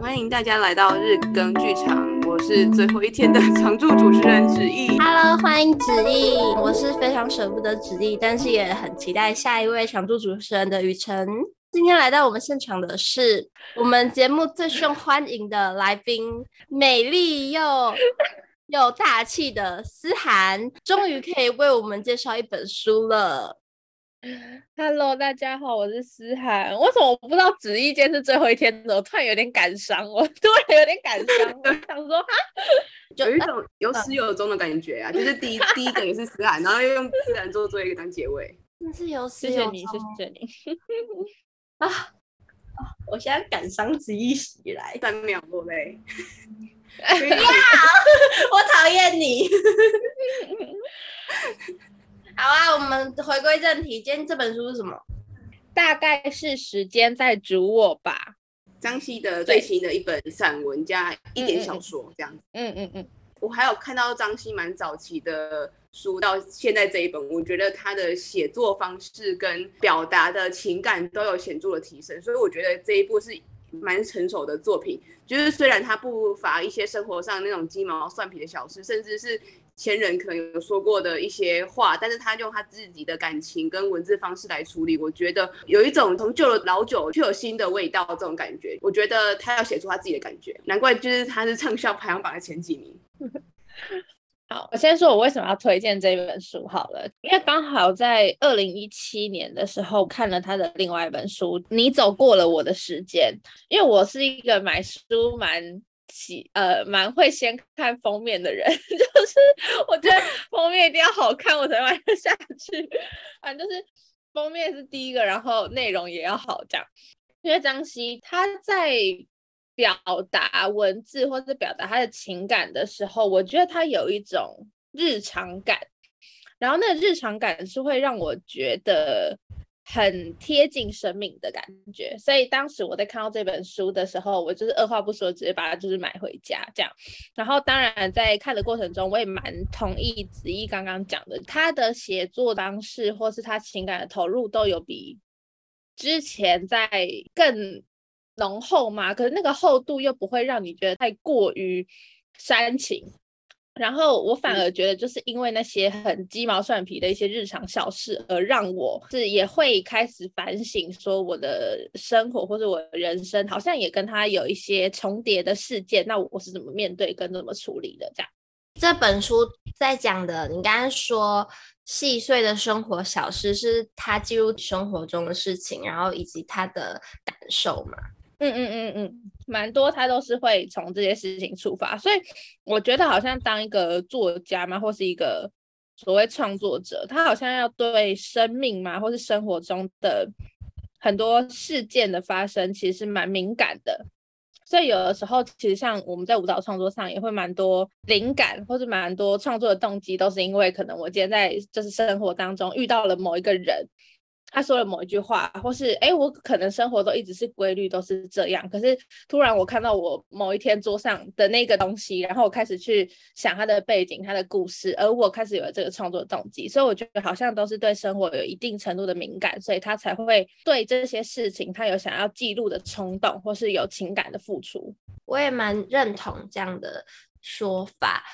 欢迎大家来到日更剧场，我是最后一天的常驻主持人芷逸。Hello，欢迎芷逸，我是非常舍不得芷逸，但是也很期待下一位常驻主持人的雨辰。今天来到我们现场的是我们节目最受欢迎的来宾，美丽又又大气的思涵，终于可以为我们介绍一本书了。Hello，大家好，我是思涵。为什么我不知道芷逸今天是最后一天的？我突然有点感伤，我 突然有点感伤。我想说，哈，有一种有始有终的感觉啊！就是第一第一个也是思涵，然后又用思涵做做一个当结尾。那是有始有终。谢谢你，谢谢你。啊啊！我现在感伤之一袭来，三秒落泪。不要！我讨厌你。好啊，我们回归正题。今天这本书是什么？大概是时间在煮我吧。张希的最新的一本散文加一点小说，这样子。嗯嗯嗯。嗯，我还有看到张希蛮早期的书，到现在这一本，我觉得他的写作方式跟表达的情感都有显著的提升，所以我觉得这一部是蛮成熟的作品。就是虽然他不乏一些生活上那种鸡毛蒜皮的小事，甚至是。前人可能有说过的一些话，但是他用他自己的感情跟文字方式来处理，我觉得有一种从旧的老酒却有新的味道这种感觉。我觉得他要写出他自己的感觉，难怪就是他是畅销排行榜的前几名。好，我先说我为什么要推荐这本书好了，因为刚好在二零一七年的时候看了他的另外一本书《你走过了我的时间》，因为我是一个买书蛮。喜呃，蛮会先看封面的人，就是我觉得封面一定要好看，我才买得下去。反正就是封面是第一个，然后内容也要好这样。因为张西他在表达文字或者表达他的情感的时候，我觉得他有一种日常感，然后那个日常感是会让我觉得。很贴近生命的感觉，所以当时我在看到这本书的时候，我就是二话不说，直接把它就是买回家这样。然后当然在看的过程中，我也蛮同意芷逸刚刚讲的，他的写作方式或是他情感的投入都有比之前在更浓厚嘛，可是那个厚度又不会让你觉得太过于煽情。然后我反而觉得，就是因为那些很鸡毛蒜皮的一些日常小事，而让我是也会开始反省，说我的生活或者我的人生好像也跟他有一些重叠的事件。那我是怎么面对跟怎么处理的？这样，这本书在讲的，你刚刚说细碎的生活小事，是他记录生活中的事情，然后以及他的感受嘛？嗯嗯嗯嗯，蛮多他都是会从这些事情出发，所以我觉得好像当一个作家嘛，或是一个所谓创作者，他好像要对生命嘛，或是生活中的很多事件的发生，其实蛮敏感的。所以有的时候，其实像我们在舞蹈创作上，也会蛮多灵感，或是蛮多创作的动机，都是因为可能我今天在就是生活当中遇到了某一个人。他说了某一句话，或是哎，我可能生活都一直是规律，都是这样。可是突然我看到我某一天桌上的那个东西，然后我开始去想他的背景、他的故事，而我开始有了这个创作动机。所以我觉得好像都是对生活有一定程度的敏感，所以他才会对这些事情他有想要记录的冲动，或是有情感的付出。我也蛮认同这样的说法。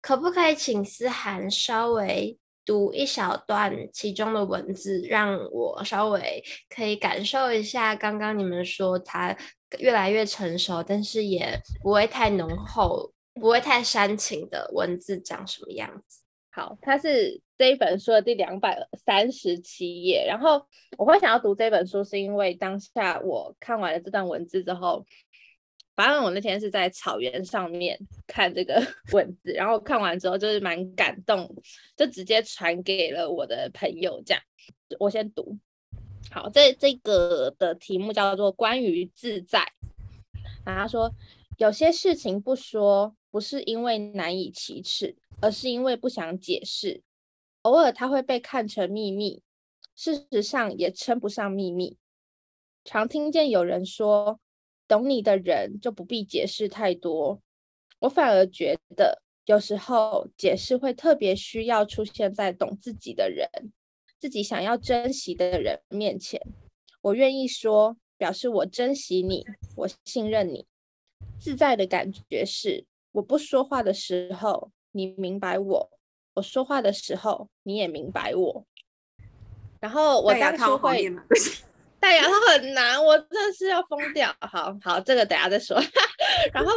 可不可以请思涵稍微读一小段其中的文字，让我稍微可以感受一下刚刚你们说它越来越成熟，但是也不会太浓厚、不会太煽情的文字长什么样子。好，它是这一本书的第两百三十七页。然后我会想要读这本书，是因为当下我看完了这段文字之后。反正我那天是在草原上面看这个 文字，然后看完之后就是蛮感动，就直接传给了我的朋友。这样，我先读。好，这这个的题目叫做“关于自在”。然后他说，有些事情不说，不是因为难以启齿，而是因为不想解释。偶尔它会被看成秘密，事实上也称不上秘密。常听见有人说。懂你的人就不必解释太多，我反而觉得有时候解释会特别需要出现在懂自己的人、自己想要珍惜的人面前。我愿意说，表示我珍惜你，我信任你，自在的感觉是，我不说话的时候，你明白我；我说话的时候，你也明白我。然后我当初会。戴牙套很难，我真的是要疯掉。好好，这个等下再说。然后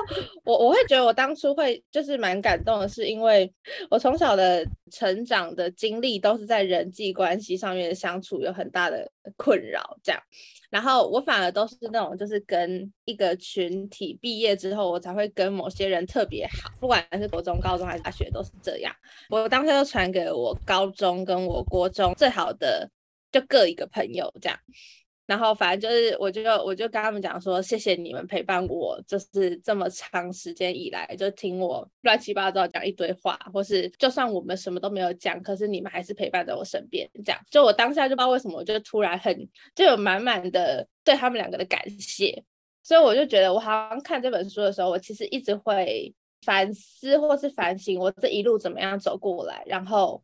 我我会觉得我当初会就是蛮感动的，是因为我从小的成长的经历都是在人际关系上面相处有很大的困扰，这样。然后我反而都是那种就是跟一个群体毕业之后，我才会跟某些人特别好，不管是国中、高中还是大学都是这样。我当时就传给我高中跟我国中最好的就各一个朋友这样。然后反正就是，我就我就跟他们讲说，谢谢你们陪伴我，就是这么长时间以来，就听我乱七八糟讲一堆话，或是就算我们什么都没有讲，可是你们还是陪伴在我身边，这样。就我当下就不知道为什么，我就突然很就有满满的对他们两个的感谢，所以我就觉得，我好像看这本书的时候，我其实一直会反思或是反省我这一路怎么样走过来，然后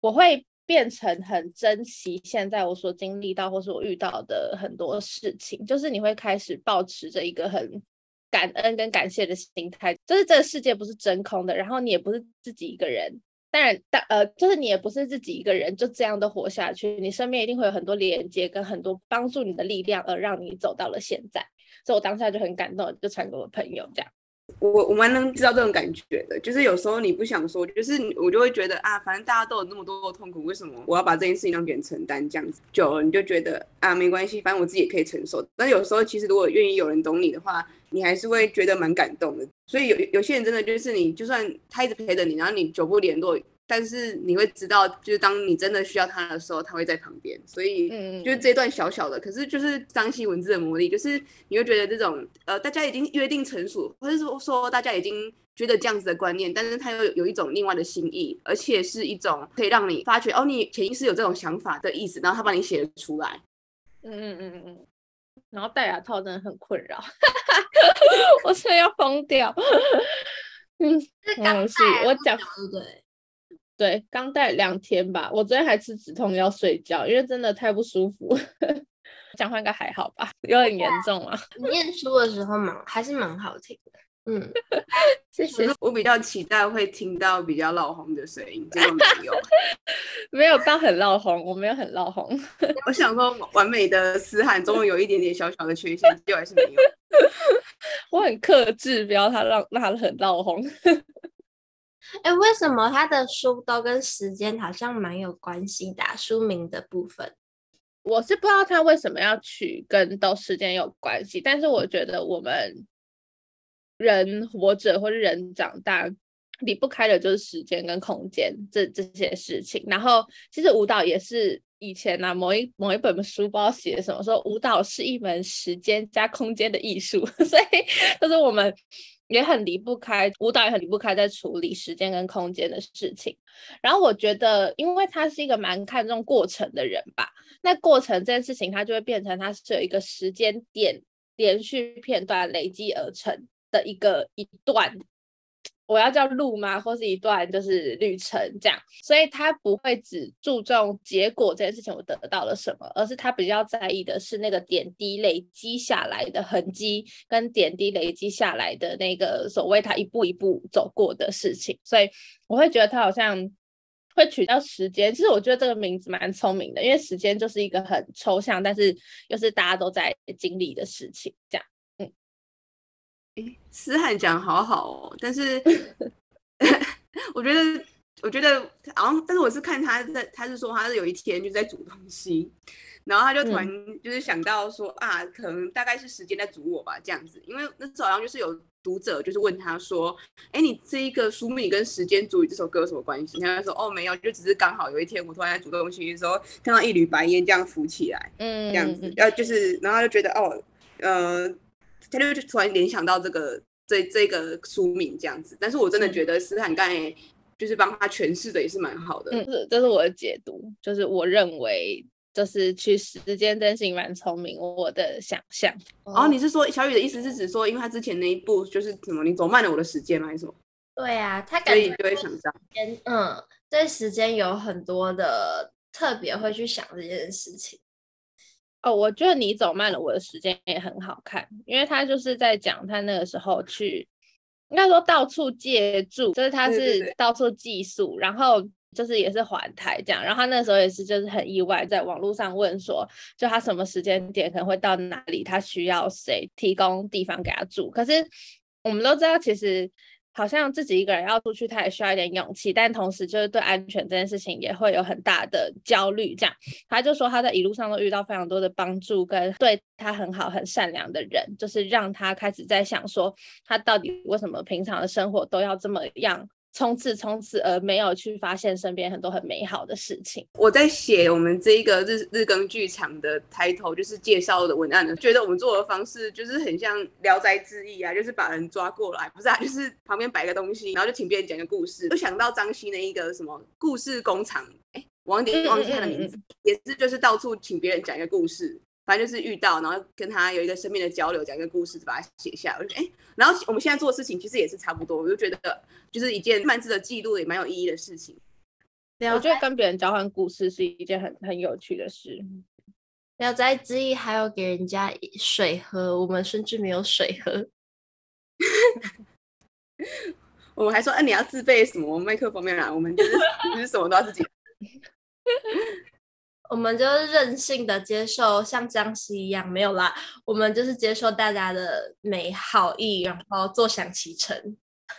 我会。变成很珍惜现在我所经历到或是我遇到的很多事情，就是你会开始抱持着一个很感恩跟感谢的心态，就是这个世界不是真空的，然后你也不是自己一个人，当然，但呃，就是你也不是自己一个人就这样的活下去，你身边一定会有很多连接跟很多帮助你的力量，而让你走到了现在，所以我当下就很感动，就传给我朋友这样。我我蛮能知道这种感觉的，就是有时候你不想说，就是我就会觉得啊，反正大家都有那么多的痛苦，为什么我要把这件事情让别人承担？这样子久了，你就觉得啊，没关系，反正我自己也可以承受。但有时候其实如果愿意有人懂你的话，你还是会觉得蛮感动的。所以有有些人真的就是你，就算他一直陪着你，然后你久不联络。但是你会知道，就是当你真的需要他的时候，他会在旁边。所以，就是这段小小的，可是就是张希文字的魔力，就是你会觉得这种呃，大家已经约定成熟，或者说说大家已经觉得这样子的观念，但是他又有一种另外的心意，而且是一种可以让你发觉哦，你潜意识有这种想法的意思，然后他帮你写了出来。嗯嗯嗯嗯。然后戴牙套真的很困扰，我现在要疯掉。嗯，没事，我讲对对。对，刚戴两天吧，我昨天还吃止痛药睡觉，因为真的太不舒服。讲话应该还好吧？有很严重啊？你念书的时候蛮还是蛮好听的。嗯，谢谢。我比较期待会听到比较闹红的声音，结果没有，没有到很闹红，我没有很闹红。我想说，完美的思涵终于有一点点小小的缺陷，结果还是没有。我很克制，不要他让让他很闹红。哎，为什么他的书都跟时间好像蛮有关系的？书名的部分，我是不知道他为什么要取跟都时间有关系，但是我觉得我们人活着或者人长大离不开的就是时间跟空间这这些事情。然后其实舞蹈也是以前呢、某一某一本书包写什么说舞蹈是一门时间加空间的艺术，所以就是我们。也很离不开舞蹈，也很离不开在处理时间跟空间的事情。然后我觉得，因为他是一个蛮看重过程的人吧，那过程这件事情，他就会变成他是有一个时间点连续片段累积而成的一个一段。我要叫路吗？或是一段就是旅程这样，所以他不会只注重结果这件事情，我得到了什么，而是他比较在意的是那个点滴累积下来的痕迹，跟点滴累积下来的那个所谓他一步一步走过的事情。所以我会觉得他好像会取到时间，其实我觉得这个名字蛮聪明的，因为时间就是一个很抽象，但是又是大家都在经历的事情，这样。诶，思涵讲好好哦，但是 我觉得，我觉得好像，但是我是看他在，他是说他是有一天就在煮东西，然后他就突然就是想到说、嗯、啊，可能大概是时间在煮我吧，这样子，因为那时候好像就是有读者就是问他说，哎，你这一个书名跟时间煮雨这首歌有什么关系？他就说哦，没有，就只是刚好有一天我突然在煮东西的时候看到一缕白烟这样浮起来，嗯，这样子，呃，就是然后他就觉得哦，呃。他就突然联想到这个这这个书名这样子，但是我真的觉得思涵刚才就是帮他诠释的也是蛮好的。嗯，是，这是我的解读，就是我认为就是去时间真心蛮聪明，我的想象。哦，你是说小雨的意思是指说，因为他之前那一步就是什么，你走慢了我的时间吗？还是什么？对啊，他感觉就会想到，嗯，对时间有很多的特别会去想这件事情。哦，我觉得你走慢了，我的时间也很好看，因为他就是在讲他那个时候去，应该说到处借住，就是他是到处寄宿，然后就是也是环台这样，然后他那时候也是就是很意外，在网络上问说，就他什么时间点可能会到哪里，他需要谁提供地方给他住，可是我们都知道其实。好像自己一个人要出去，他也需要一点勇气，但同时就是对安全这件事情也会有很大的焦虑。这样，他就说他在一路上都遇到非常多的帮助，跟对他很好、很善良的人，就是让他开始在想说，他到底为什么平常的生活都要这么样。冲刺冲刺，而没有去发现身边很多很美好的事情。我在写我们这一个日日更剧场的抬头，就是介绍的文案呢，觉得我们做的方式就是很像《聊斋志异》啊，就是把人抓过来，不是啊，就是旁边摆个东西，然后就请别人讲个故事。就想到张西的一个什么故事工厂，哎，忘记忘记他的名字，也是就是到处请别人讲一个故事。反正就是遇到，然后跟他有一个生命的交流，讲一个故事，就把它写下来。我就觉得，哎，然后我们现在做的事情其实也是差不多，我就觉得就是一件慢字的记录，也蛮有意义的事情。我觉得跟别人交换故事是一件很很有趣的事。聊斋之意还有给人家水喝，我们甚至没有水喝。我们还说，哎，你要自备什么麦克风没有啦？我们就是就是什么都要自己。我们就是任性的接受，像江西一样没有啦。我们就是接受大家的美好意，然后坐享其成。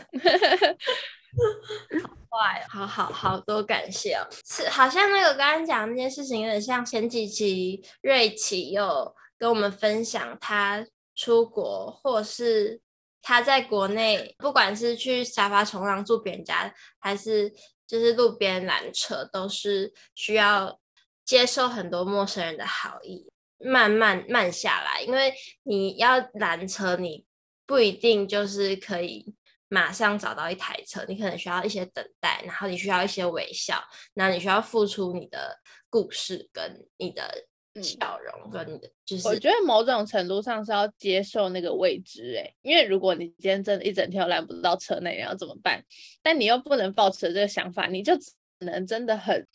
好坏，好好好多感谢哦。是，好像那个刚刚讲那件事情，有点像前几期瑞奇又跟我们分享他出国，或是他在国内，不管是去沙发冲浪住别人家，还是就是路边拦车，都是需要。接受很多陌生人的好意，慢慢慢下来，因为你要拦车，你不一定就是可以马上找到一台车，你可能需要一些等待，然后你需要一些微笑，那你需要付出你的故事跟你的笑容跟你的，就是我觉得某种程度上是要接受那个未知，哎，因为如果你今天真的一整天都拦不到车内，你要怎么办？但你又不能抱持这个想法，你就只能真的很。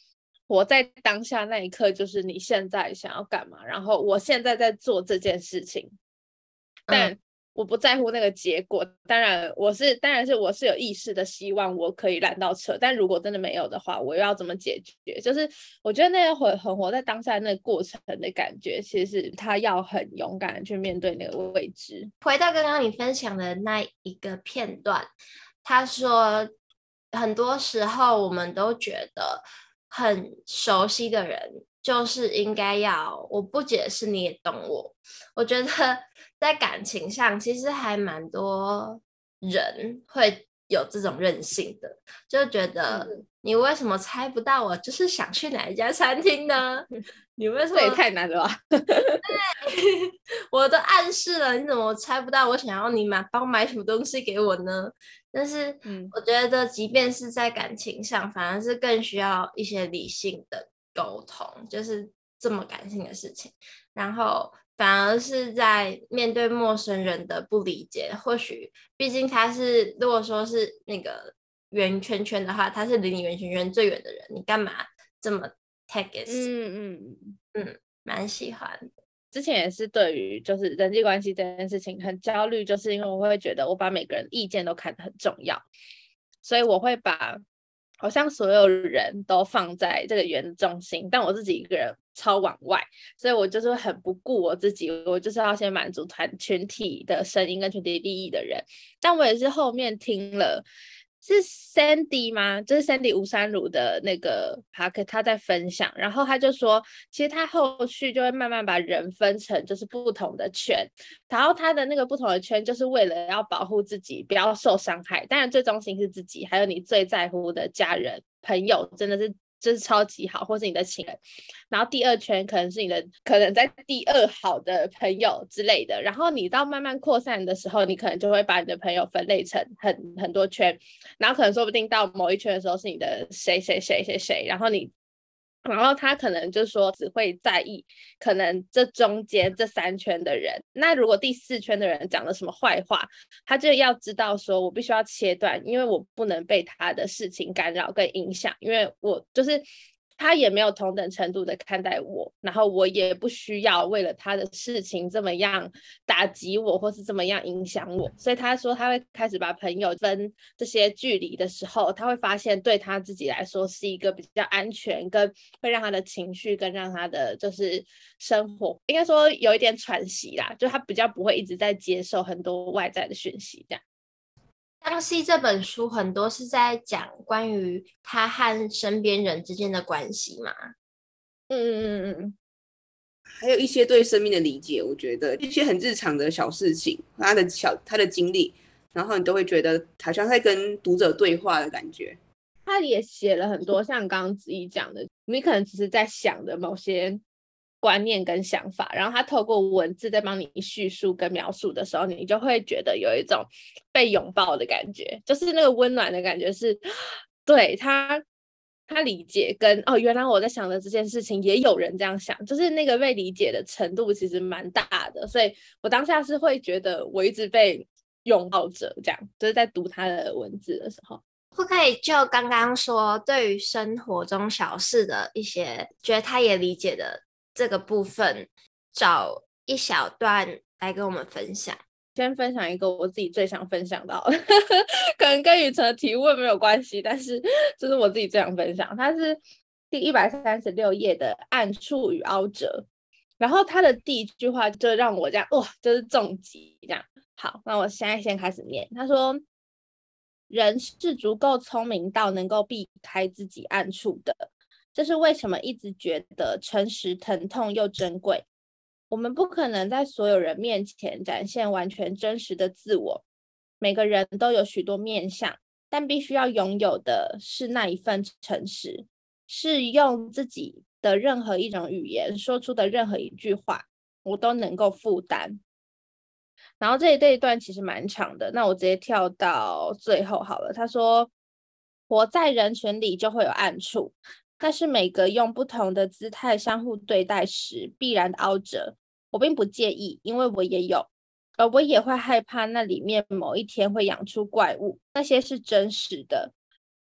活在当下那一刻，就是你现在想要干嘛，然后我现在在做这件事情，但我不在乎那个结果。嗯、当然，我是当然是我是有意识的，希望我可以拦到车。但如果真的没有的话，我又要怎么解决？就是我觉得那个活很活在当下那个过程的感觉，其实他要很勇敢的去面对那个未知。回到刚刚你分享的那一个片段，他说很多时候我们都觉得。很熟悉的人，就是应该要我不解释你也懂我。我觉得 在感情上，其实还蛮多人会有这种任性的，就觉得你为什么猜不到我就是想去哪一家餐厅呢？你为什么？这也太难了吧？对，我都暗示了，你怎么猜不到我想要你买帮买什么东西给我呢？但是，我觉得，即便是在感情上，反而是更需要一些理性的沟通，就是这么感性的事情。然后，反而是在面对陌生人的不理解，或许，毕竟他是，如果说是那个圆圈圈的话，他是离你圆圈圈最远的人，你干嘛这么 take it？嗯嗯嗯，蛮喜欢的。之前也是对于就是人际关系这件事情很焦虑，就是因为我会觉得我把每个人意见都看得很重要，所以我会把好像所有人都放在这个圆的中心，但我自己一个人超往外，所以我就是很不顾我自己，我就是要先满足团群体的声音跟群体利益的人，但我也是后面听了。是 Sandy 吗？就是 Sandy 吴三如的那个 Podcast 他在分享，然后他就说，其实他后续就会慢慢把人分成就是不同的圈，然后他的那个不同的圈就是为了要保护自己不要受伤害，当然最中心是自己，还有你最在乎的家人朋友，真的是。就是超级好，或是你的情人，然后第二圈可能是你的，可能在第二好的朋友之类的，然后你到慢慢扩散的时候，你可能就会把你的朋友分类成很很多圈，然后可能说不定到某一圈的时候是你的谁谁谁谁谁，然后你。然后他可能就说只会在意可能这中间这三圈的人，那如果第四圈的人讲了什么坏话，他就要知道说我必须要切断，因为我不能被他的事情干扰跟影响，因为我就是他也没有同等程度的看待我，然后我也不需要为了他的事情这么样打击我，或是这么样影响我。所以他说他会开始把朋友分这些距离的时候，他会发现对他自己来说是一个比较安全，跟会让他的情绪跟让他的就是生活应该说有一点喘息啦，就他比较不会一直在接受很多外在的讯息这样。当西这本书很多是在讲关于他和身边人之间的关系嘛，嗯嗯嗯嗯嗯，还有一些对生命的理解，我觉得一些很日常的小事情，他的小他的经历，然后你都会觉得好像在跟读者对话的感觉。他也写了很多像刚刚子怡讲的，你可能只是在想的某些。观念跟想法，然后他透过文字在帮你叙述跟描述的时候，你就会觉得有一种被拥抱的感觉，就是那个温暖的感觉是，对他，他理解跟哦，原来我在想的这件事情也有人这样想，就是那个被理解的程度其实蛮大的，所以我当下是会觉得我一直被拥抱着，这样就是在读他的文字的时候，不可以就刚刚说对于生活中小事的一些，觉得他也理解的。这个部分找一小段来跟我们分享。先分享一个我自己最想分享到的，可能跟雨辰的提问没有关系，但是这是我自己最想分享。它是第一百三十六页的暗处与凹折，然后它的第一句话就让我这样哇，就是重击这样。好，那我现在先开始念。他说：“人是足够聪明到能够避开自己暗处的。”这是为什么一直觉得诚实疼痛又珍贵。我们不可能在所有人面前展现完全真实的自我。每个人都有许多面相，但必须要拥有的是那一份诚实，是用自己的任何一种语言说出的任何一句话，我都能够负担。然后这一这一段其实蛮长的，那我直接跳到最后好了。他说：“活在人群里就会有暗处。”但是每个用不同的姿态相互对待时，必然的凹折。我并不介意，因为我也有，而我也会害怕那里面某一天会养出怪物。那些是真实的。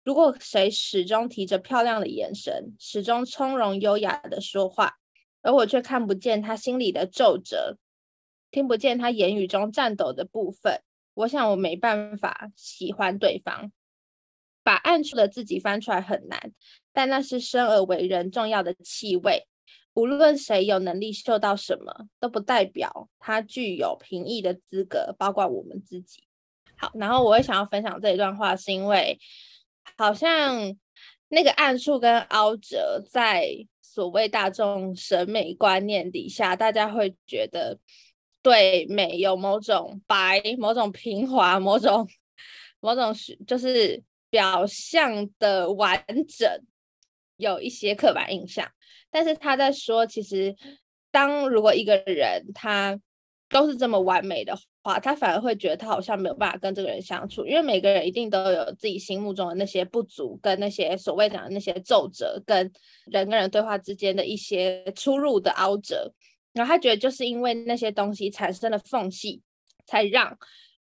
如果谁始终提着漂亮的眼神，始终从容优雅的说话，而我却看不见他心里的皱褶，听不见他言语中颤抖的部分，我想我没办法喜欢对方。把暗处的自己翻出来很难。但那是生而为人重要的气味，无论谁有能力嗅到什么，都不代表他具有评议的资格，包括我们自己。好，然后我会想要分享这一段话，是因为好像那个暗处跟凹折，在所谓大众审美观念底下，大家会觉得对美有某种白、某种平滑、某种某种就是表象的完整。有一些刻板印象，但是他在说，其实当如果一个人他都是这么完美的话，他反而会觉得他好像没有办法跟这个人相处，因为每个人一定都有自己心目中的那些不足，跟那些所谓讲的那些皱褶，跟人跟人对话之间的一些出入的凹折，然后他觉得就是因为那些东西产生了缝隙，才让。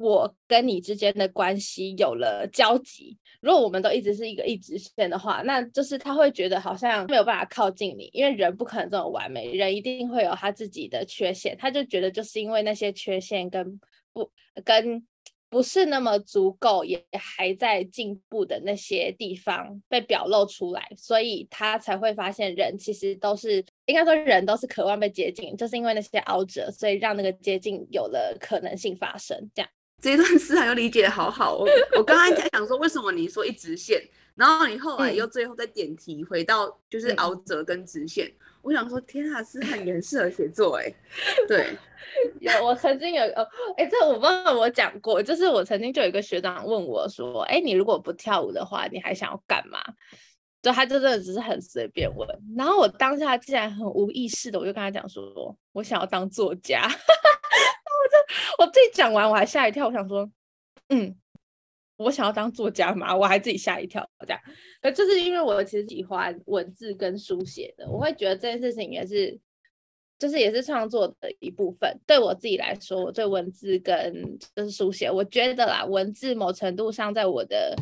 我跟你之间的关系有了交集。如果我们都一直是一个一直线的话，那就是他会觉得好像没有办法靠近你，因为人不可能这么完美，人一定会有他自己的缺陷。他就觉得就是因为那些缺陷跟不跟不是那么足够，也还在进步的那些地方被表露出来，所以他才会发现人其实都是应该说人都是渴望被接近，就是因为那些凹折，所以让那个接近有了可能性发生，这样。这一段思涵又理解得好好，哦。我刚刚在想说，为什么你说一直线，然后你后来又最后再点题回到就是熬折跟直线，嗯、我想说天啊，思涵也很适合写作哎，对，有我曾经有哦，哎，这我忘了我讲过，就是我曾经就有一个学长问我说，哎，你如果不跳舞的话，你还想要干嘛？就他就真的只是很随便问，然后我当下竟然很无意识的，我就跟他讲说，我想要当作家。我这我自己讲完，我还吓一跳。我想说，嗯，我想要当作家嘛，我还自己吓一跳。这样，呃，就是因为我其实喜欢文字跟书写的，我会觉得这件事情也是，就是也是创作的一部分。对我自己来说，我对文字跟就是书写，我觉得啦，文字某程度上在我的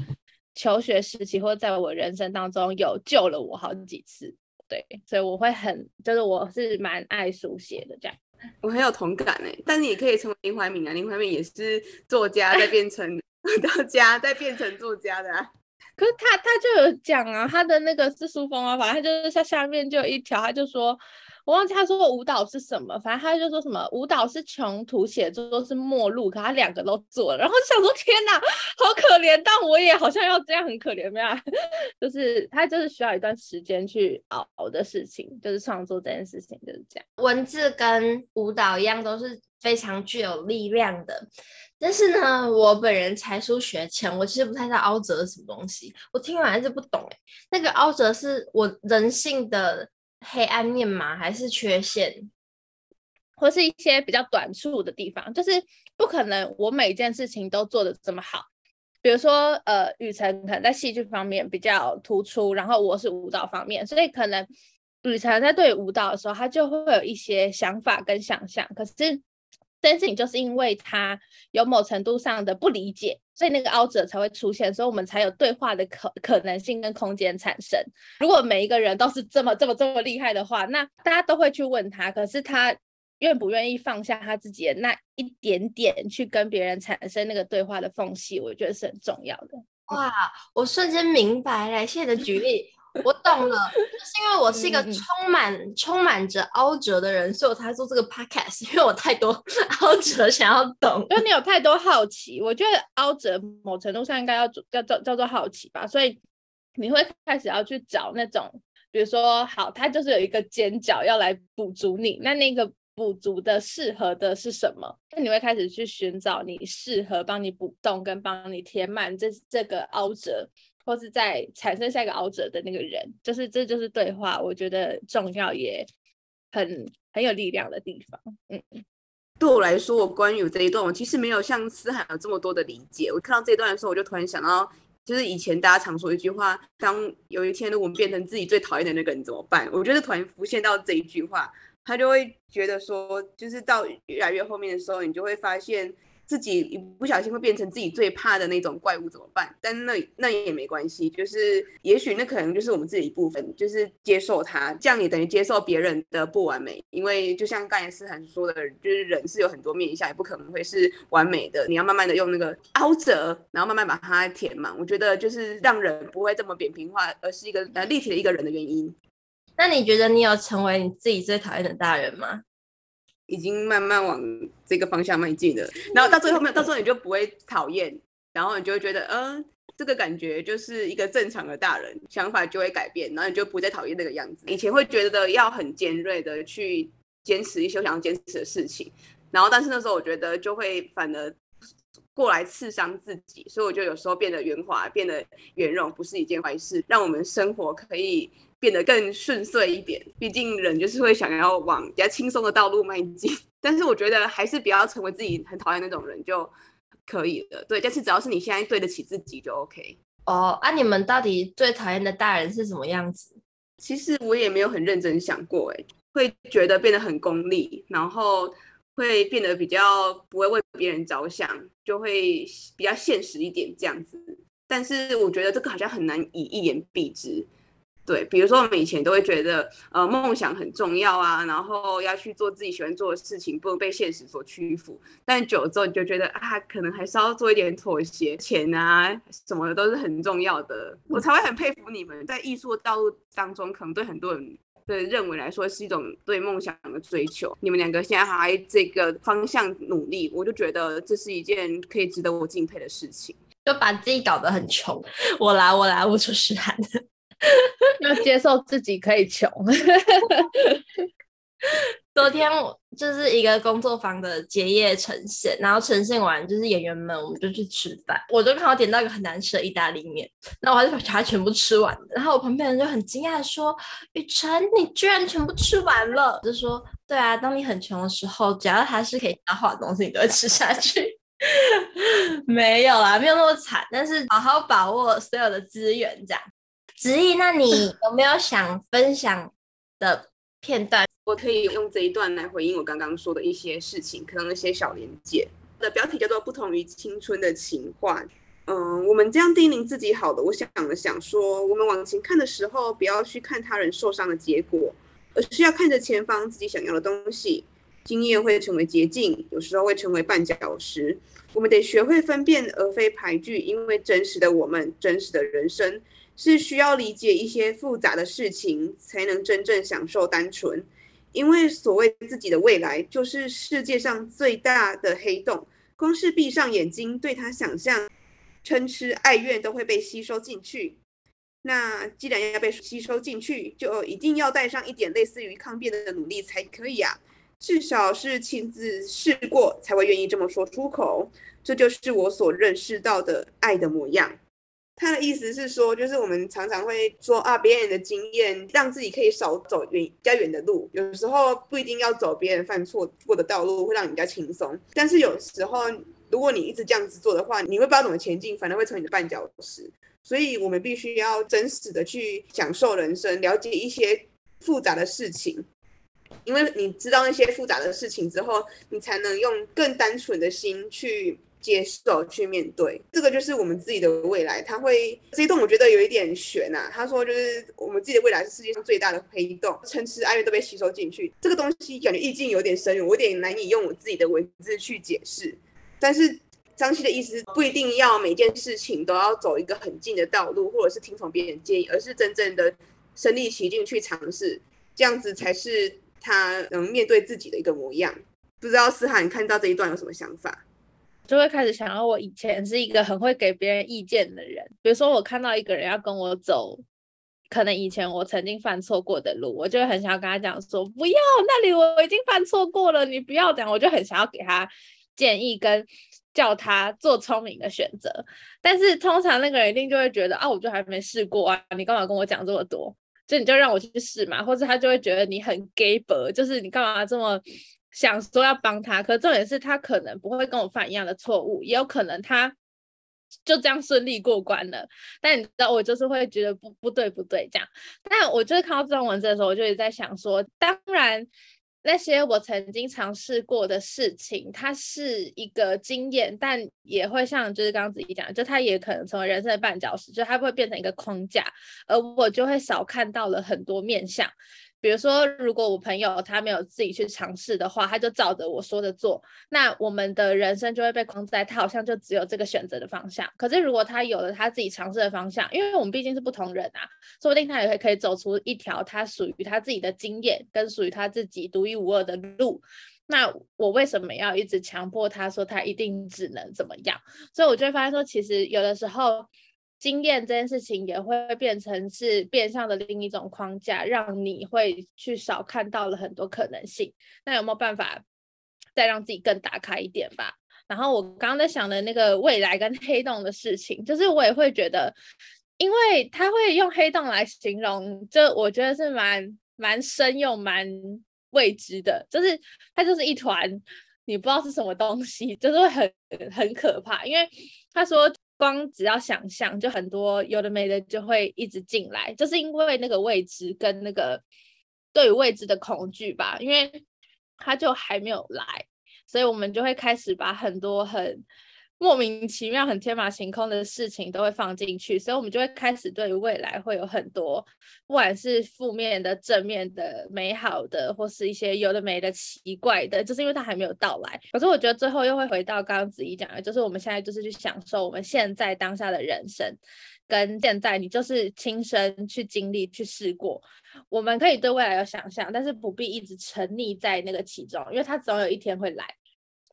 求学时期或在我人生当中有救了我好几次。对，所以我会很，就是我是蛮爱书写的这样。我很有同感哎，但是也可以成为林怀民啊，林怀民也是作家，再变成 作家，再变成作家的啊。可是他他就有讲啊，他的那个是书封啊，反正他就是下下面就有一条，他就说。我忘记他说过舞蹈是什么，反正他就说什么舞蹈是穷途，写作是末路，可他两个都做了。然后想说天哪，好可怜，但我也好像要这样很可怜，没有？就是他就是需要一段时间去熬的事情，就是创作这件事情就是这样。文字跟舞蹈一样，都是非常具有力量的。但是呢，我本人才疏学浅，我其实不太知道凹折是什么东西。我听完还是不懂哎，那个凹折是我人性的。黑暗面吗？还是缺陷，或是一些比较短处的地方？就是不可能我每件事情都做的这么好。比如说，呃，雨辰可能在戏剧方面比较突出，然后我是舞蹈方面，所以可能雨辰在对舞蹈的时候，他就会有一些想法跟想象。可是这件事情就是因为他有某程度上的不理解。所以那个凹折才会出现，所以我们才有对话的可可能性跟空间产生。如果每一个人都是这么这么这么厉害的话，那大家都会去问他，可是他愿不愿意放下他自己的那一点点，去跟别人产生那个对话的缝隙，我觉得是很重要的。哇，我瞬间明白了，谢谢的举例。我懂了，就是因为我是一个充满、嗯、充满着凹折的人，所以我才做这个 podcast。因为我太多 凹折想要懂，因为你有太多好奇。我觉得凹折某程度上应该要叫叫叫做好奇吧，所以你会开始要去找那种，比如说，好，它就是有一个尖角要来补足你，那那个补足的适合的是什么？那你会开始去寻找你适合帮你补洞跟帮你填满这这个凹折。或是在产生下一个熬折的那个人，就是这就是对话，我觉得重要也很很有力量的地方。嗯，对我来说，我关于这一段，我其实没有像思涵有这么多的理解。我看到这一段的时候，我就突然想到，就是以前大家常说一句话：当有一天我们变成自己最讨厌的那个人怎么办？我觉得突然浮现到这一句话，他就会觉得说，就是到越来越后面的时候，你就会发现。自己一不小心会变成自己最怕的那种怪物怎么办？但那那也没关系，就是也许那可能就是我们自己一部分，就是接受它，这样你等于接受别人的不完美。因为就像刚才思涵说的，就是人是有很多面相，也不可能会是完美的。你要慢慢的用那个凹折，然后慢慢把它填满。我觉得就是让人不会这么扁平化，而是一个呃立体的一个人的原因。那你觉得你有成为你自己最讨厌的大人吗？已经慢慢往这个方向迈进了，然后到最后面，到时候你就不会讨厌，然后你就会觉得，嗯、呃，这个感觉就是一个正常的大人，想法就会改变，然后你就不再讨厌那个样子。以前会觉得要很尖锐的去坚持一些想要坚持的事情，然后但是那时候我觉得就会反而过来刺伤自己，所以我就有时候变得圆滑，变得圆融，不是一件坏事，让我们生活可以。变得更顺遂一点，毕竟人就是会想要往比较轻松的道路迈进。但是我觉得还是不要成为自己很讨厌那种人就可以了。对，但是只要是你现在对得起自己就 OK。哦，啊，你们到底最讨厌的大人是什么样子？其实我也没有很认真想过，哎，会觉得变得很功利，然后会变得比较不会为别人着想，就会比较现实一点这样子。但是我觉得这个好像很难以一言蔽之。对，比如说我们以前都会觉得，呃，梦想很重要啊，然后要去做自己喜欢做的事情，不能被现实所屈服。但久了之后，你就觉得啊，可能还是要做一点妥协，钱啊什么的都是很重要的。我才会很佩服你们，在艺术的道路当中，可能对很多人的认为来说是一种对梦想的追求。你们两个现在还在这个方向努力，我就觉得这是一件可以值得我敬佩的事情。就把自己搞得很穷，我来，我来，我出师涵。要接受自己可以穷。昨天我就是一个工作坊的结业呈现，然后呈现完就是演员们，我们就去吃饭。我就看到点到一个很难吃的意大利面，那我还是把它全部吃完。然后我旁边人就很惊讶说：“雨辰，你居然全部吃完了！”就说：“对啊，当你很穷的时候，只要它是可以消化的东西，你都会吃下去。”没有啦，没有那么惨，但是好好把握所有的资源，这样。子毅，那你 有没有想分享的片段？我可以用这一段来回应我刚刚说的一些事情，可能一些小连接。的标题叫做《不同于青春的情话》。嗯，我们这样叮咛自己好了。我想了想说，我们往前看的时候，不要去看他人受伤的结果，而是要看着前方自己想要的东西。经验会成为捷径，有时候会成为绊脚石。我们得学会分辨，而非排拒，因为真实的我们，真实的人生，是需要理解一些复杂的事情，才能真正享受单纯。因为所谓自己的未来，就是世界上最大的黑洞，光是闭上眼睛对它想象，嗔痴爱怨都会被吸收进去。那既然要被吸收进去，就一定要带上一点类似于抗辩的努力才可以啊。至少是亲自试过才会愿意这么说出口，这就是我所认识到的爱的模样。他的意思是说，就是我们常常会说啊，别人的经验让自己可以少走远较远的路，有时候不一定要走别人犯错过的道路，会让你比较轻松。但是有时候，如果你一直这样子做的话，你会不知道怎么前进，反而会成为你的绊脚石。所以我们必须要真实的去享受人生，了解一些复杂的事情。因为你知道那些复杂的事情之后，你才能用更单纯的心去接受、去面对。这个就是我们自己的未来。他会这一段我觉得有一点悬呐、啊。他说就是我们自己的未来是世界上最大的黑洞，嗔痴爱怨都被吸收进去。这个东西感觉意境有点深远，我有点难以用我自己的文字去解释。但是张希的意思不一定要每件事情都要走一个很近的道路，或者是听从别人建议，而是真正的身历其境去尝试，这样子才是。他能面对自己的一个模样，不知道思涵看到这一段有什么想法？就会开始想到我以前是一个很会给别人意见的人，比如说我看到一个人要跟我走，可能以前我曾经犯错过的路，我就会很想要跟他讲说，不要，那里我已经犯错过了，你不要讲，我就很想要给他建议跟叫他做聪明的选择。但是通常那个人一定就会觉得啊，我就还没试过啊，你干嘛跟我讲这么多？就你就让我去试嘛，或者他就会觉得你很假掰，就是你干嘛这么想说要帮他？可重点是他可能不会跟我犯一样的错误，也有可能他就这样顺利过关了。但你知道，我就是会觉得不不对不对这样。但我就是看到这段文字的时候，我就也在想说，当然。那些我曾经尝试过的事情，它是一个经验，但也会像就是刚刚子怡讲，就它也可能成为人生的绊脚石，就它会变成一个框架，而我就会少看到了很多面相。比如说，如果我朋友他没有自己去尝试的话，他就照着我说的做，那我们的人生就会被框在他好像就只有这个选择的方向。可是如果他有了他自己尝试的方向，因为我们毕竟是不同人啊，说不定他也会可以走出一条他属于他自己的经验，跟属于他自己独一无二的路。那我为什么要一直强迫他说他一定只能怎么样？所以我就会发现说，其实有的时候。经验这件事情也会变成是变相的另一种框架，让你会去少看到了很多可能性。那有没有办法再让自己更打开一点吧？然后我刚刚在想的那个未来跟黑洞的事情，就是我也会觉得，因为他会用黑洞来形容，就我觉得是蛮蛮深又蛮未知的，就是它就是一团你不知道是什么东西，就是会很很可怕，因为他说。光只要想象，就很多有的没的就会一直进来，就是因为那个未知跟那个对于未知的恐惧吧，因为他就还没有来，所以我们就会开始把很多很。莫名其妙、很天马行空的事情都会放进去，所以我们就会开始对于未来会有很多，不管是负面的、正面的、美好的，或是一些有的没的、奇怪的，就是因为它还没有到来。可是我觉得最后又会回到刚刚子怡讲的，就是我们现在就是去享受我们现在当下的人生，跟现在你就是亲身去经历、去试过。我们可以对未来有想象，但是不必一直沉溺在那个其中，因为它总有一天会来。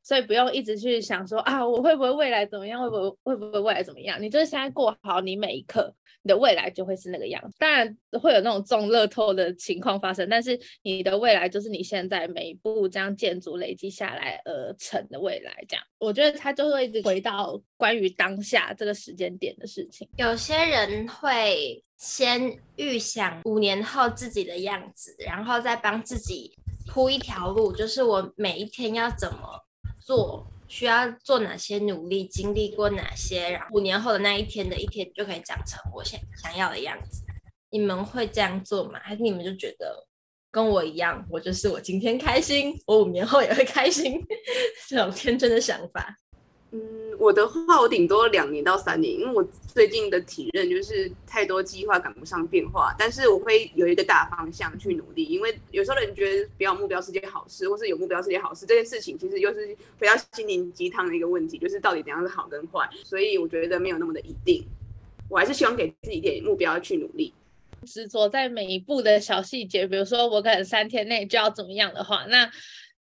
所以不用一直去想说啊，我会不会未来怎么样？会不会会不会未来怎么样？你就是现在过好你每一刻，你的未来就会是那个样子。当然会有那种中乐透的情况发生，但是你的未来就是你现在每一步这样建筑累积下来而成的未来。这样，我觉得他就会一直回到关于当下这个时间点的事情。有些人会先预想五年后自己的样子，然后再帮自己铺一条路，就是我每一天要怎么。做需要做哪些努力，经历过哪些，然后五年后的那一天的一天就可以长成我想想要的样子。你们会这样做吗？还是你们就觉得跟我一样，我就是我今天开心，我五年后也会开心，这种天真的想法？嗯，我的话，我顶多两年到三年，因为我最近的体认就是太多计划赶不上变化，但是我会有一个大方向去努力。因为有时候人觉得不要目标是件好事，或是有目标是件好事，这件事情其实又是比较心灵鸡汤的一个问题，就是到底怎样是好跟坏。所以我觉得没有那么的一定，我还是希望给自己一点目标去努力，执着在每一步的小细节。比如说我可能三天内就要怎么样的话，那。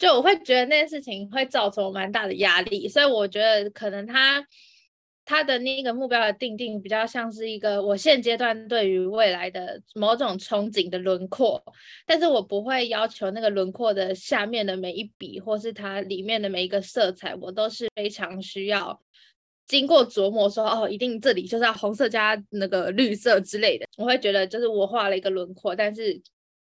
就我会觉得那件事情会造成我蛮大的压力，所以我觉得可能他他的那个目标的定定比较像是一个我现阶段对于未来的某种憧憬的轮廓，但是我不会要求那个轮廓的下面的每一笔或是它里面的每一个色彩，我都是非常需要经过琢磨说哦，一定这里就是要红色加那个绿色之类的。我会觉得就是我画了一个轮廓，但是。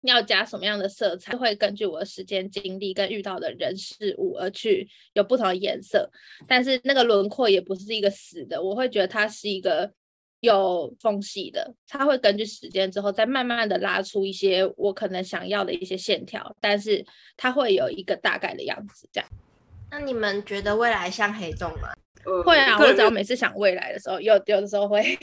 要加什么样的色彩，会根据我的时间、经历跟遇到的人事物而去有不同的颜色。但是那个轮廓也不是一个死的，我会觉得它是一个有缝隙的，它会根据时间之后再慢慢的拉出一些我可能想要的一些线条，但是它会有一个大概的样子。这样，那你们觉得未来像黑洞吗？呃、会啊，我只要每次想未来的时候，有有的时候会。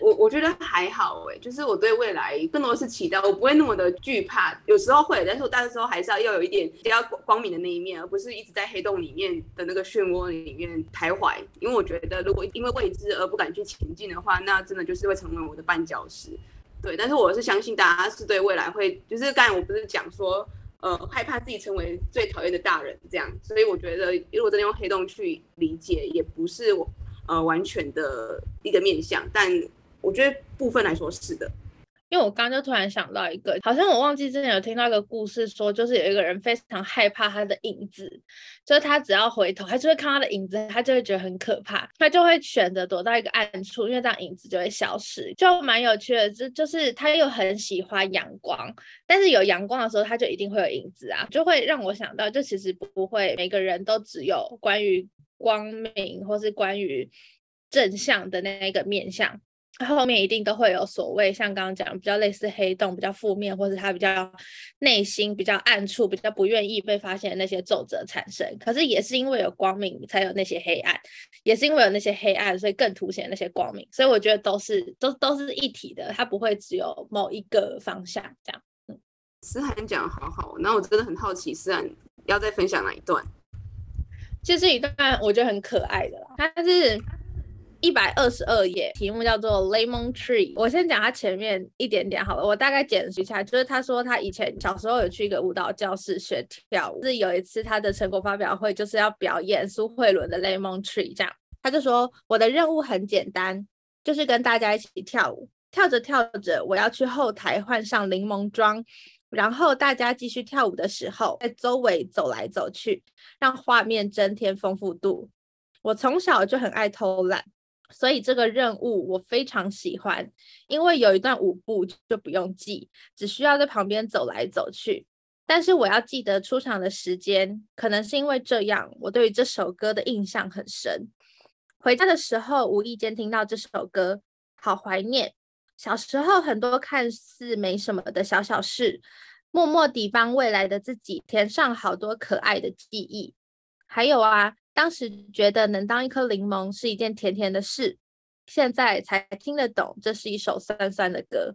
我我觉得还好哎，就是我对未来更多是期待，我不会那么的惧怕。有时候会，但是我大多时候还是要要有一点比较光明的那一面，而不是一直在黑洞里面的那个漩涡里面徘徊。因为我觉得，如果因为未知而不敢去前进的话，那真的就是会成为我的绊脚石。对，但是我是相信大家是对未来会，就是刚才我不是讲说，呃，害怕自己成为最讨厌的大人这样，所以我觉得如果真的用黑洞去理解，也不是我。呃，完全的一个面向，但我觉得部分来说是的，因为我刚刚就突然想到一个，好像我忘记之前有听到一个故事说，就是有一个人非常害怕他的影子，就是他只要回头，还是会看他的影子，他就会觉得很可怕，他就会选择躲到一个暗处，因为这样影子就会消失，就蛮有趣的。就就是他又很喜欢阳光，但是有阳光的时候，他就一定会有影子啊，就会让我想到，就其实不会每个人都只有关于。光明，或是关于正向的那个面向，后面一定都会有所谓像刚刚讲比较类似黑洞，比较负面，或是他比较内心比较暗处，比较不愿意被发现的那些皱褶产生。可是也是因为有光明，才有那些黑暗；也是因为有那些黑暗，所以更凸显那些光明。所以我觉得都是都都是一体的，它不会只有某一个方向这样。思涵讲得好好，那我真的很好奇，思涵要再分享哪一段？其实一段我觉得很可爱的啦，它是一百二十二页，题目叫做 Lemon Tree。我先讲它前面一点点好了，我大概简述一下，就是他说他以前小时候有去一个舞蹈教室学跳舞，是有一次他的成果发表会就是要表演苏慧伦的 Lemon Tree，这样他就说我的任务很简单，就是跟大家一起跳舞，跳着跳着我要去后台换上柠檬妆。然后大家继续跳舞的时候，在周围走来走去，让画面增添丰富度。我从小就很爱偷懒，所以这个任务我非常喜欢，因为有一段舞步就不用记，只需要在旁边走来走去。但是我要记得出场的时间，可能是因为这样，我对于这首歌的印象很深。回家的时候无意间听到这首歌，好怀念。小时候很多看似没什么的小小事，默默地帮未来的自己填上好多可爱的记忆。还有啊，当时觉得能当一颗柠檬是一件甜甜的事，现在才听得懂，这是一首酸酸的歌。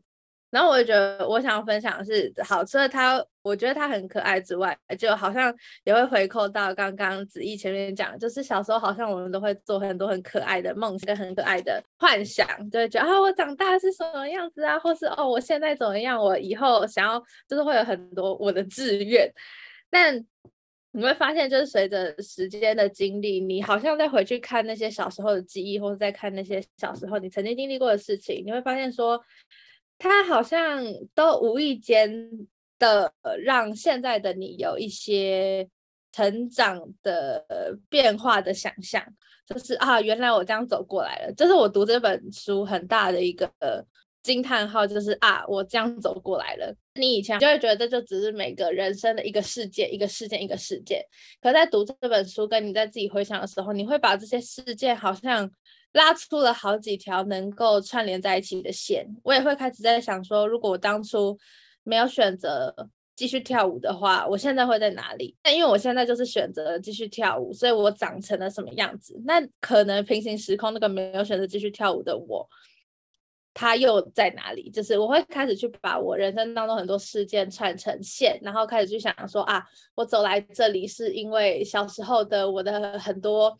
然后我觉得，我想要分享的是，好，除了它，我觉得它很可爱之外，就好像也会回扣到刚刚子怡前面讲，就是小时候好像我们都会做很多很可爱的梦想，跟很可爱的幻想，就会觉得啊，我长大是什么样子啊，或是哦，我现在怎么样，我以后想要，就是会有很多我的志愿。但你会发现，就是随着时间的经历，你好像再回去看那些小时候的记忆，或者再看那些小时候你曾经经历过的事情，你会发现说。他好像都无意间的让现在的你有一些成长的变化的想象，就是啊，原来我这样走过来了。这是我读这本书很大的一个惊叹号，就是啊，我这样走过来了。你以前就会觉得这就只是每个人生的一个事件，一个事件，一个事件。可在读这本书，跟你在自己回想的时候，你会把这些事件好像。拉出了好几条能够串联在一起的线，我也会开始在想说，如果我当初没有选择继续跳舞的话，我现在会在哪里？那因为我现在就是选择继续跳舞，所以我长成了什么样子？那可能平行时空那个没有选择继续跳舞的我，他又在哪里？就是我会开始去把我人生当中很多事件串成线，然后开始去想说啊，我走来这里是因为小时候的我的很多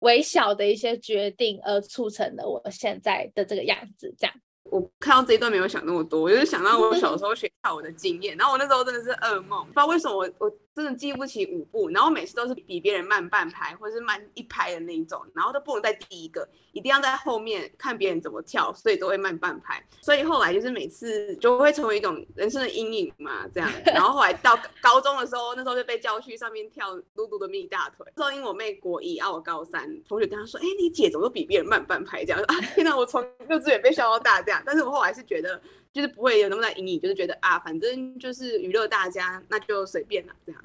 微小的一些决定而促成了我现在的这个样子，这样。我看到这一段没有想那么多，我就是想到我小时候学跳舞的经验，然后我那时候真的是噩梦，不知道为什么我我。真的记不起舞步，然后每次都是比别人慢半拍或者是慢一拍的那一种，然后都不能在第一个，一定要在后面看别人怎么跳，所以都会慢半拍。所以后来就是每次就会成为一种人生的阴影嘛，这样。然后后来到高中的时候，那时候就被叫去上面跳嘟嘟的蜜大腿。那时候因为我妹国一，啊我高三，同学跟她说，哎，你姐怎么都比别人慢半拍这样？啊，天哪，我从幼稚园被笑到大这样。但是我后来是觉得，就是不会有那么大阴影，就是觉得啊，反正就是娱乐大家，那就随便了这样。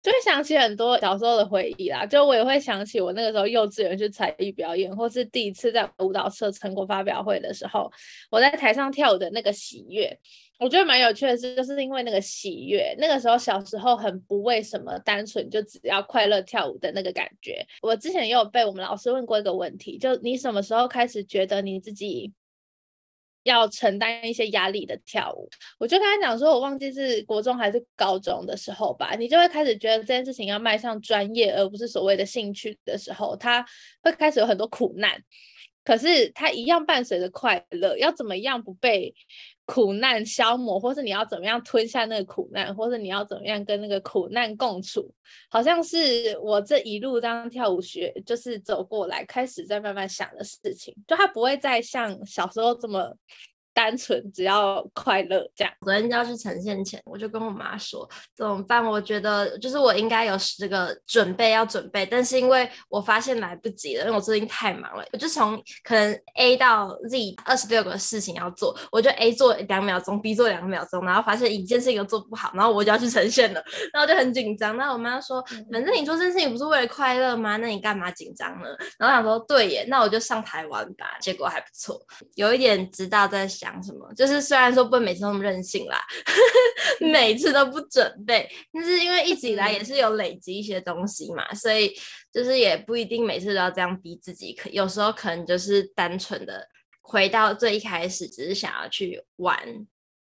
就会想起很多小时候的回忆啦，就我也会想起我那个时候幼稚园去才艺表演，或是第一次在舞蹈社成果发表会的时候，我在台上跳舞的那个喜悦，我觉得蛮有趣的是，就是因为那个喜悦，那个时候小时候很不为什么，单纯就只要快乐跳舞的那个感觉。我之前也有被我们老师问过一个问题，就你什么时候开始觉得你自己要承担一些压力的跳舞，我就跟他讲说，我忘记是国中还是高中的时候吧，你就会开始觉得这件事情要迈向专业，而不是所谓的兴趣的时候，他会开始有很多苦难，可是它一样伴随着快乐，要怎么样不被苦难消磨，或是你要怎么样吞下那个苦难，或是你要怎么样跟那个苦难共处，好像是我这一路这样跳舞学，就是走过来，开始在慢慢想的事情，就它不会再像小时候这么。单纯只要快乐这样。昨天就要去呈现前，我就跟我妈说怎么办？我觉得就是我应该有十个准备要准备，但是因为我发现来不及了，因为我最近太忙了。我就从可能 A 到 Z 二十六个事情要做，我就 A 做两秒钟，B 做两秒钟，然后发现一件事情都做不好，然后我就要去呈现了，然后就很紧张。那我妈说，反正你做这件事情不是为了快乐吗？那你干嘛紧张呢？然后想说对耶，那我就上台玩吧。结果还不错，有一点知道在想。讲什么？就是虽然说不会每次都那么任性啦，每次都不准备，但是因为一直以来也是有累积一些东西嘛，所以就是也不一定每次都要这样逼自己，可有时候可能就是单纯的回到最一开始，只是想要去玩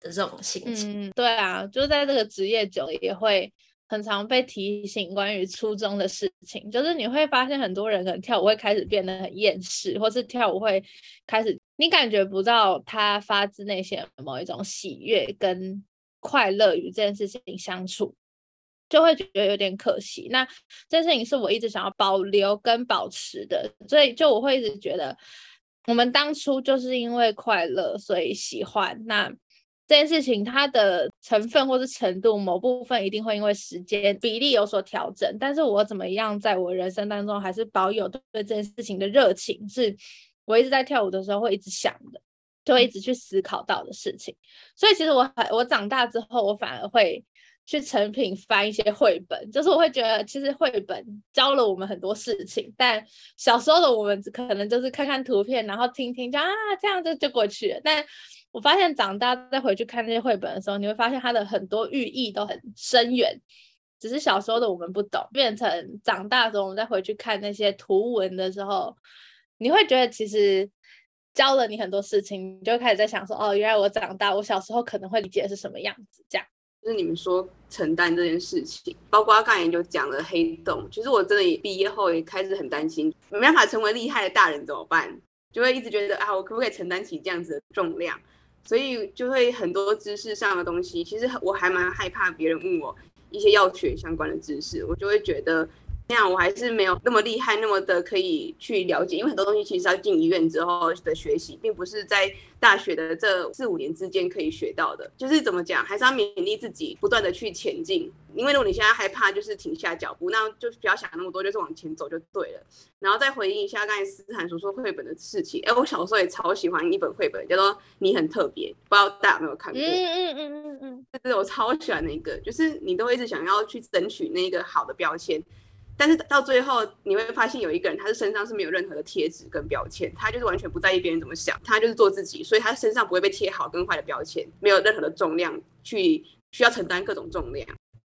的这种心情。嗯，对啊，就在这个职业久也会。很常被提醒关于初中的事情，就是你会发现很多人可能跳舞会开始变得很厌世，或是跳舞会开始你感觉不到他发自内心的某一种喜悦跟快乐与这件事情相处，就会觉得有点可惜。那这件事情是我一直想要保留跟保持的，所以就我会一直觉得，我们当初就是因为快乐所以喜欢那。这件事情它的成分或是程度，某部分一定会因为时间比例有所调整，但是我怎么样在我人生当中还是保有对这件事情的热情，是我一直在跳舞的时候会一直想的，就会一直去思考到的事情。所以其实我我长大之后，我反而会去成品翻一些绘本，就是我会觉得其实绘本教了我们很多事情，但小时候的我们可能就是看看图片，然后听听就啊这样就就过去了，但。我发现长大再回去看那些绘本的时候，你会发现它的很多寓意都很深远，只是小时候的我们不懂。变成长大之后，我们再回去看那些图文的时候，你会觉得其实教了你很多事情，你就开始在想说，哦，原来我长大，我小时候可能会理解是什么样子。这样就是你们说承担这件事情，包括刚才就讲了黑洞，其实我真的也毕业后也开始很担心，没办法成为厉害的大人怎么办？就会一直觉得啊，我可不可以承担起这样子的重量？所以就会很多知识上的东西，其实我还蛮害怕别人问我一些药学相关的知识，我就会觉得。那样我还是没有那么厉害，那么的可以去了解，因为很多东西其实要进医院之后的学习，并不是在大学的这四五年之间可以学到的。就是怎么讲，还是要勉励自己，不断的去前进。因为如果你现在害怕，就是停下脚步，那就不要想那么多，就是往前走就对了。然后再回应一下刚才思涵所说绘本的事情。哎，我小时候也超喜欢一本绘本，叫做《你很特别》，不知道大家有没有看过？嗯嗯嗯嗯嗯，就是我超喜欢那个，就是你都会一直想要去争取那个好的标签。但是到最后，你会发现有一个人，他是身上是没有任何的贴纸跟标签，他就是完全不在意别人怎么想，他就是做自己，所以他身上不会被贴好跟坏的标签，没有任何的重量去需要承担各种重量。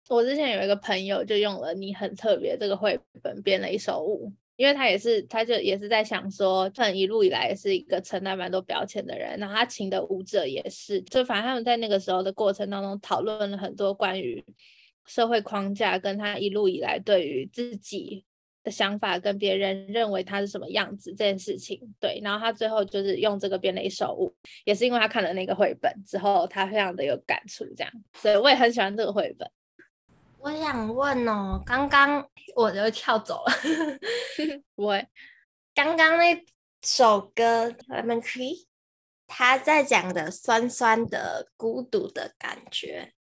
我之前有一个朋友就用了《你很特别》这个绘本编了一首舞，因为他也是，他就也是在想说，他一路以来是一个承担蛮多标签的人，然后他请的舞者也是，就反正他们在那个时候的过程当中讨论了很多关于社会框架跟他一路以来对于自己的想法跟别人认为他是什么样子这件事情。对，然后他最后就是用这个编了一首舞，也是因为他看了那个绘本之后，他非常的有感触，这样，所以我也很喜欢这个绘本。我想问哦，刚刚我就跳走了。我刚刚那首歌《Lemon Tree》，他在讲的酸酸的、孤独的感觉，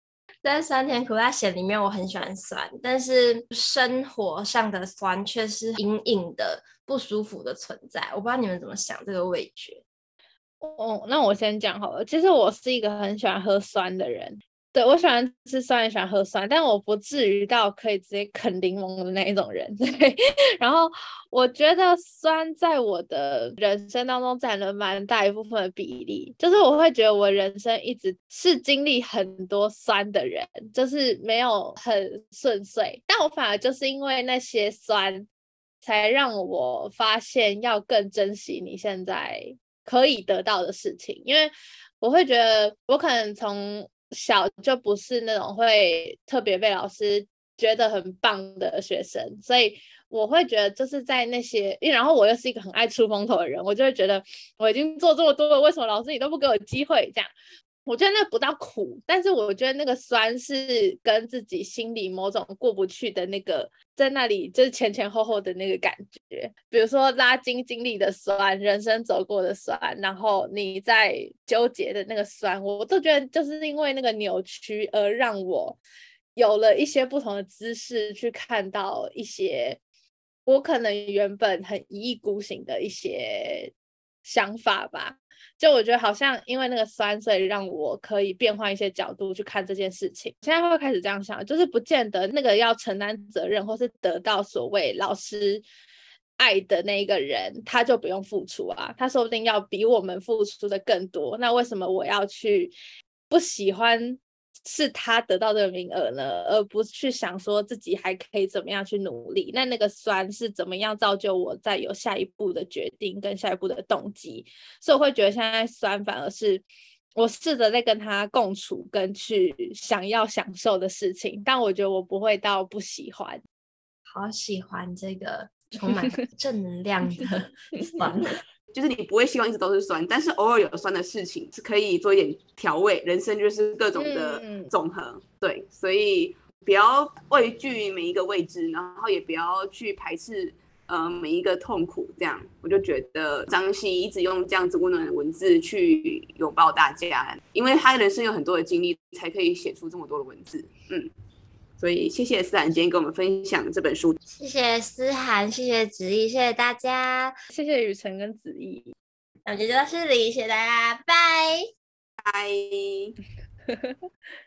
在酸甜苦辣咸里面，我很喜欢酸，但是生活上的酸却是隐隐的不舒服的存在。我不知道你们怎么想这个味觉。哦，那我先讲好了。其实我是一个很喜欢喝酸的人。对，我喜欢吃酸，也喜欢喝酸，但我不至于到可以直接啃柠檬的那一种人。对，然后我觉得酸在我的人生当中占了蛮大一部分的比例，就是我会觉得我人生一直是经历很多酸的人，就是没有很顺遂，但我反而就是因为那些酸，才让我发现要更珍惜你现在可以得到的事情，因为我会觉得我可能从小就不是那种会特别被老师觉得很棒的学生，所以我会觉得就是在那些，然后我又是一个很爱出风头的人，我就会觉得我已经做这么多了，为什么老师你都不给我机会？这样。我觉得那不到苦，但是我觉得那个酸是跟自己心里某种过不去的那个，在那里就是前前后后的那个感觉。比如说拉筋经历的酸，人生走过的酸，然后你在纠结的那个酸，我都觉得就是因为那个扭曲而让我有了一些不同的姿势去看到一些我可能原本很一意孤行的一些想法吧。就我觉得好像因为那个酸，所以让我可以变换一些角度去看这件事情。现在会开始这样想，就是不见得那个要承担责任或是得到所谓老师爱的那一个人，他就不用付出啊。他说不定要比我们付出的更多。那为什么我要去不喜欢？是他得到这个名额呢，而不是去想说自己还可以怎么样去努力。那那个酸是怎么样造就我再有下一步的决定跟下一步的动机？所以我会觉得现在酸反而是我试着在跟他共处跟去想要享受的事情，但我觉得我不会到不喜欢。好喜欢这个充满 正能量的酸。就是你不会希望一直都是酸，但是偶尔有酸的事情是可以做一点调味。人生就是各种的总和，嗯、对，所以不要畏惧每一个未知，然后也不要去排斥呃每一个痛苦。这样，我就觉得张希一直用这样子温暖的文字去拥抱大家，因为他人生有很多的经历，才可以写出这么多的文字。嗯。所以谢谢思涵今天跟我们分享这本书。谢谢思涵，谢谢子怡，谢谢大家，谢谢雨辰跟子怡。那我们就到这里，谢谢大家，拜拜。拜。